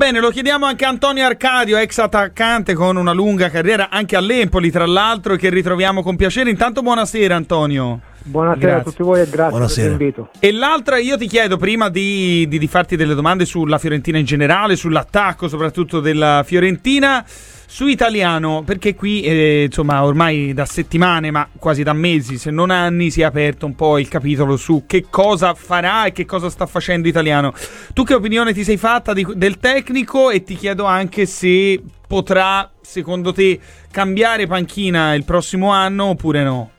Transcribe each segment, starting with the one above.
Bene, lo chiediamo anche a Antonio Arcadio, ex attaccante con una lunga carriera anche all'Empoli, tra l'altro, che ritroviamo con piacere. Intanto buonasera Antonio. Buonasera grazie. a tutti voi e grazie buonasera. per l'invito. E l'altra, io ti chiedo prima di, di, di farti delle domande sulla Fiorentina in generale, sull'attacco soprattutto della Fiorentina. Su italiano, perché qui eh, insomma ormai da settimane, ma quasi da mesi, se non anni, si è aperto un po' il capitolo su che cosa farà e che cosa sta facendo italiano. Tu che opinione ti sei fatta di, del tecnico e ti chiedo anche se potrà, secondo te, cambiare panchina il prossimo anno oppure no?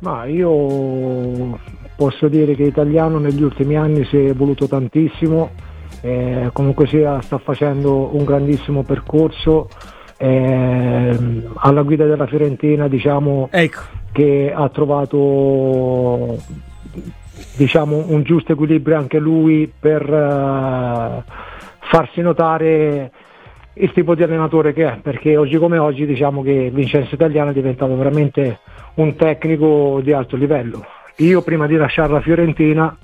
Ma io posso dire che italiano negli ultimi anni si è evoluto tantissimo eh, comunque sia sta facendo un grandissimo percorso eh, alla guida della Fiorentina diciamo ecco. che ha trovato diciamo, un giusto equilibrio anche lui per uh, farsi notare il tipo di allenatore che è perché oggi come oggi diciamo che Vincenzo Italiano è diventato veramente un tecnico di alto livello. Io prima di lasciare la Fiorentina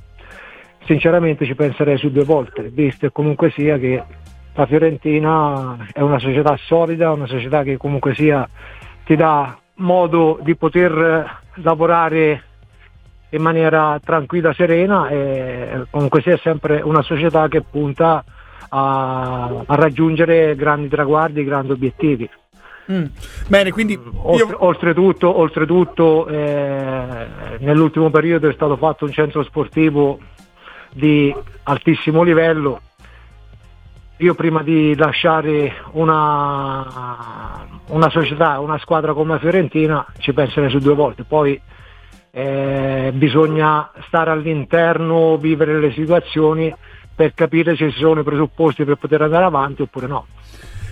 sinceramente ci penserei su due volte, visto che comunque sia che la Fiorentina è una società solida, una società che comunque sia ti dà modo di poter lavorare in maniera tranquilla, serena e comunque sia sempre una società che punta a, a raggiungere grandi traguardi, grandi obiettivi. Mm. Bene, quindi io... oltretutto, oltretutto eh, nell'ultimo periodo è stato fatto un centro sportivo di altissimo livello. Io prima di lasciare una, una società, una squadra come la Fiorentina ci penserei su due volte, poi eh, bisogna stare all'interno, vivere le situazioni per capire se ci sono i presupposti per poter andare avanti oppure no.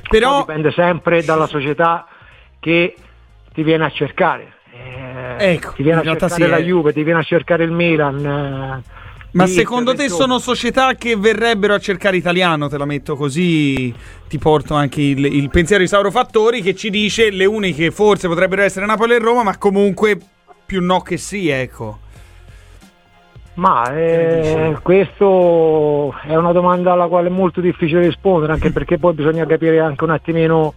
Però Poi dipende sempre dalla società che ti viene a cercare. Eh, ecco, ti viene a cercare sì, la Juve, ti viene a cercare il Milan. Eh, ma secondo te sono società che verrebbero a cercare italiano? Te la metto così, ti porto anche il, il pensiero di Sauro Fattori che ci dice le uniche forse potrebbero essere Napoli e Roma, ma comunque più no che sì, ecco. Ma eh, questo è una domanda alla quale è molto difficile rispondere, anche perché poi bisogna capire anche un attimino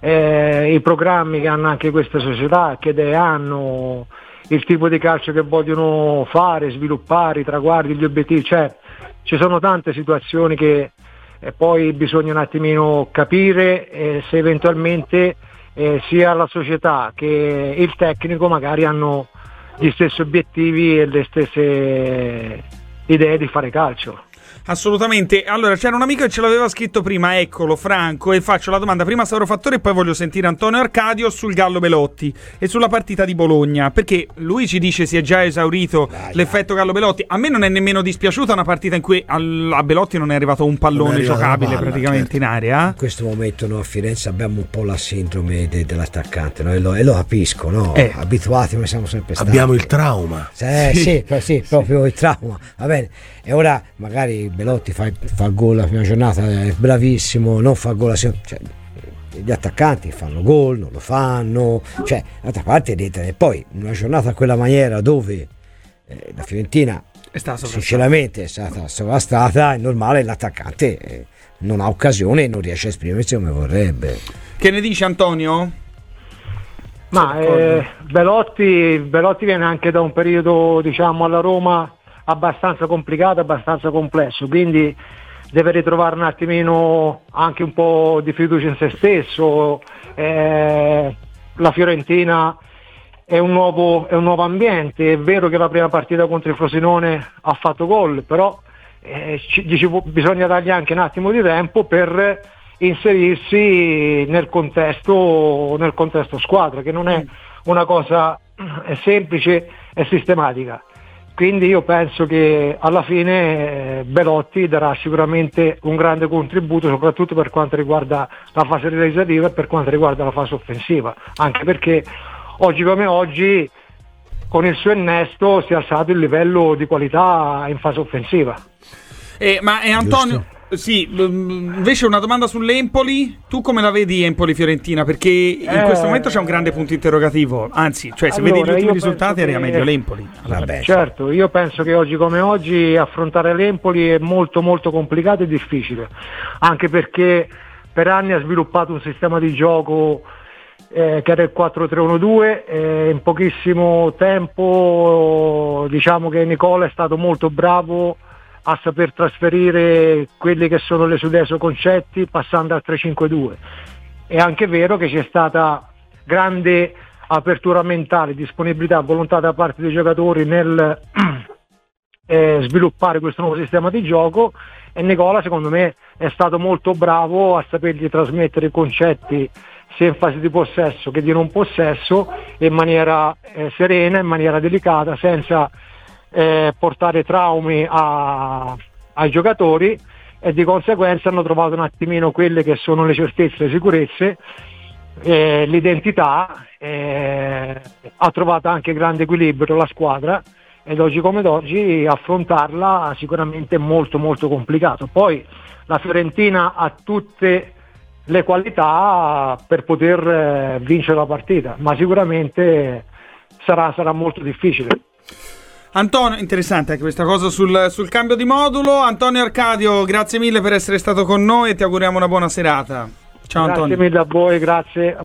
eh, i programmi che hanno anche queste società, che idee hanno il tipo di calcio che vogliono fare, sviluppare, i traguardi, gli obiettivi, cioè ci sono tante situazioni che eh, poi bisogna un attimino capire eh, se eventualmente eh, sia la società che il tecnico magari hanno gli stessi obiettivi e le stesse idee di fare calcio. Assolutamente. Allora, c'era un amico che ce l'aveva scritto prima, eccolo, Franco, e faccio la domanda prima a Sauro Fattore e poi voglio sentire Antonio Arcadio sul Gallo Belotti e sulla partita di Bologna, perché lui ci dice si è già esaurito dai, l'effetto Gallo Belotti. A me non è nemmeno dispiaciuta una partita in cui a Belotti non è arrivato un pallone giocabile palla, praticamente certo. in area. In questo momento noi a Firenze abbiamo un po' la sindrome de- dell'attaccante, no? e, lo, e, lo, capisco, no? Eh. abituati come siamo sempre stati. Abbiamo il trauma. Eh, sì, sì, sì, proprio il trauma. Va bene. E ora magari Belotti fa, fa il gol la prima giornata, è bravissimo, non fa gol la seconda. Cioè, gli attaccanti fanno gol, non lo fanno, cioè d'altra parte e poi una giornata a quella maniera dove eh, la Fiorentina è stata sinceramente è stata sovrastata, è normale l'attaccante eh, non ha occasione e non riesce a esprimersi come vorrebbe. Che ne dice Antonio? Ma eh, Belotti, Belotti viene anche da un periodo diciamo alla Roma abbastanza complicato, abbastanza complesso, quindi deve ritrovare un attimino anche un po' di fiducia in se stesso. Eh, la Fiorentina è un, nuovo, è un, nuovo, ambiente, è vero che la prima partita contro il Frosinone ha fatto gol, però eh, ci, dicevo, bisogna dargli anche un attimo di tempo per inserirsi nel contesto, nel contesto squadra, che non è una cosa semplice e sistematica. Quindi io penso che alla fine eh, Belotti darà sicuramente un grande contributo soprattutto per quanto riguarda la fase realizzativa e per quanto riguarda la fase offensiva, anche perché oggi come oggi con il suo innesto si è alzato il livello di qualità in fase offensiva. Eh, ma è Antonio... Sì, mm, invece una domanda sull'Empoli. Tu come la vedi Empoli-Fiorentina? Perché in Eh, questo momento c'è un grande punto interrogativo. Anzi, cioè, se allora, vedi gli ultimi risultati penso era che- meglio l'Empoli. Vabbè, Certo, io penso che oggi come oggi affrontare l'Empoli è molto molto complicato e difficile, anche perché per anni ha sviluppato un sistema di gioco eh, che era il 4-3-1-2 e in pochissimo tempo diciamo che Nicola è stato molto bravo a saper trasferire quelli che sono le sue concetti passando al 3-5-2. È anche vero che c'è stata grande apertura mentale, disponibilità, volontà da parte dei giocatori nel eh, sviluppare questo nuovo sistema di gioco e Nicola secondo me è stato molto bravo a sapergli trasmettere i concetti sia in fase di possesso che di non possesso in maniera eh, serena, in maniera delicata, senza eh, portare traumi a- ai giocatori e di conseguenza hanno trovato un attimino quelle che sono le certezze, le sicurezze, eh, l'identità, eh, ha trovato anche grande equilibrio la squadra ed oggi come oggi affrontarla sicuramente è molto molto complicato. Poi la Fiorentina ha tutte le qualità per poter eh, vincere la partita, ma sicuramente sarà, sarà molto difficile. Antonio, interessante anche questa cosa sul, sul cambio di modulo. Antonio Arcadio, grazie mille per essere stato con noi e ti auguriamo una buona serata. Ciao Grazie Antonio. mille a voi, grazie.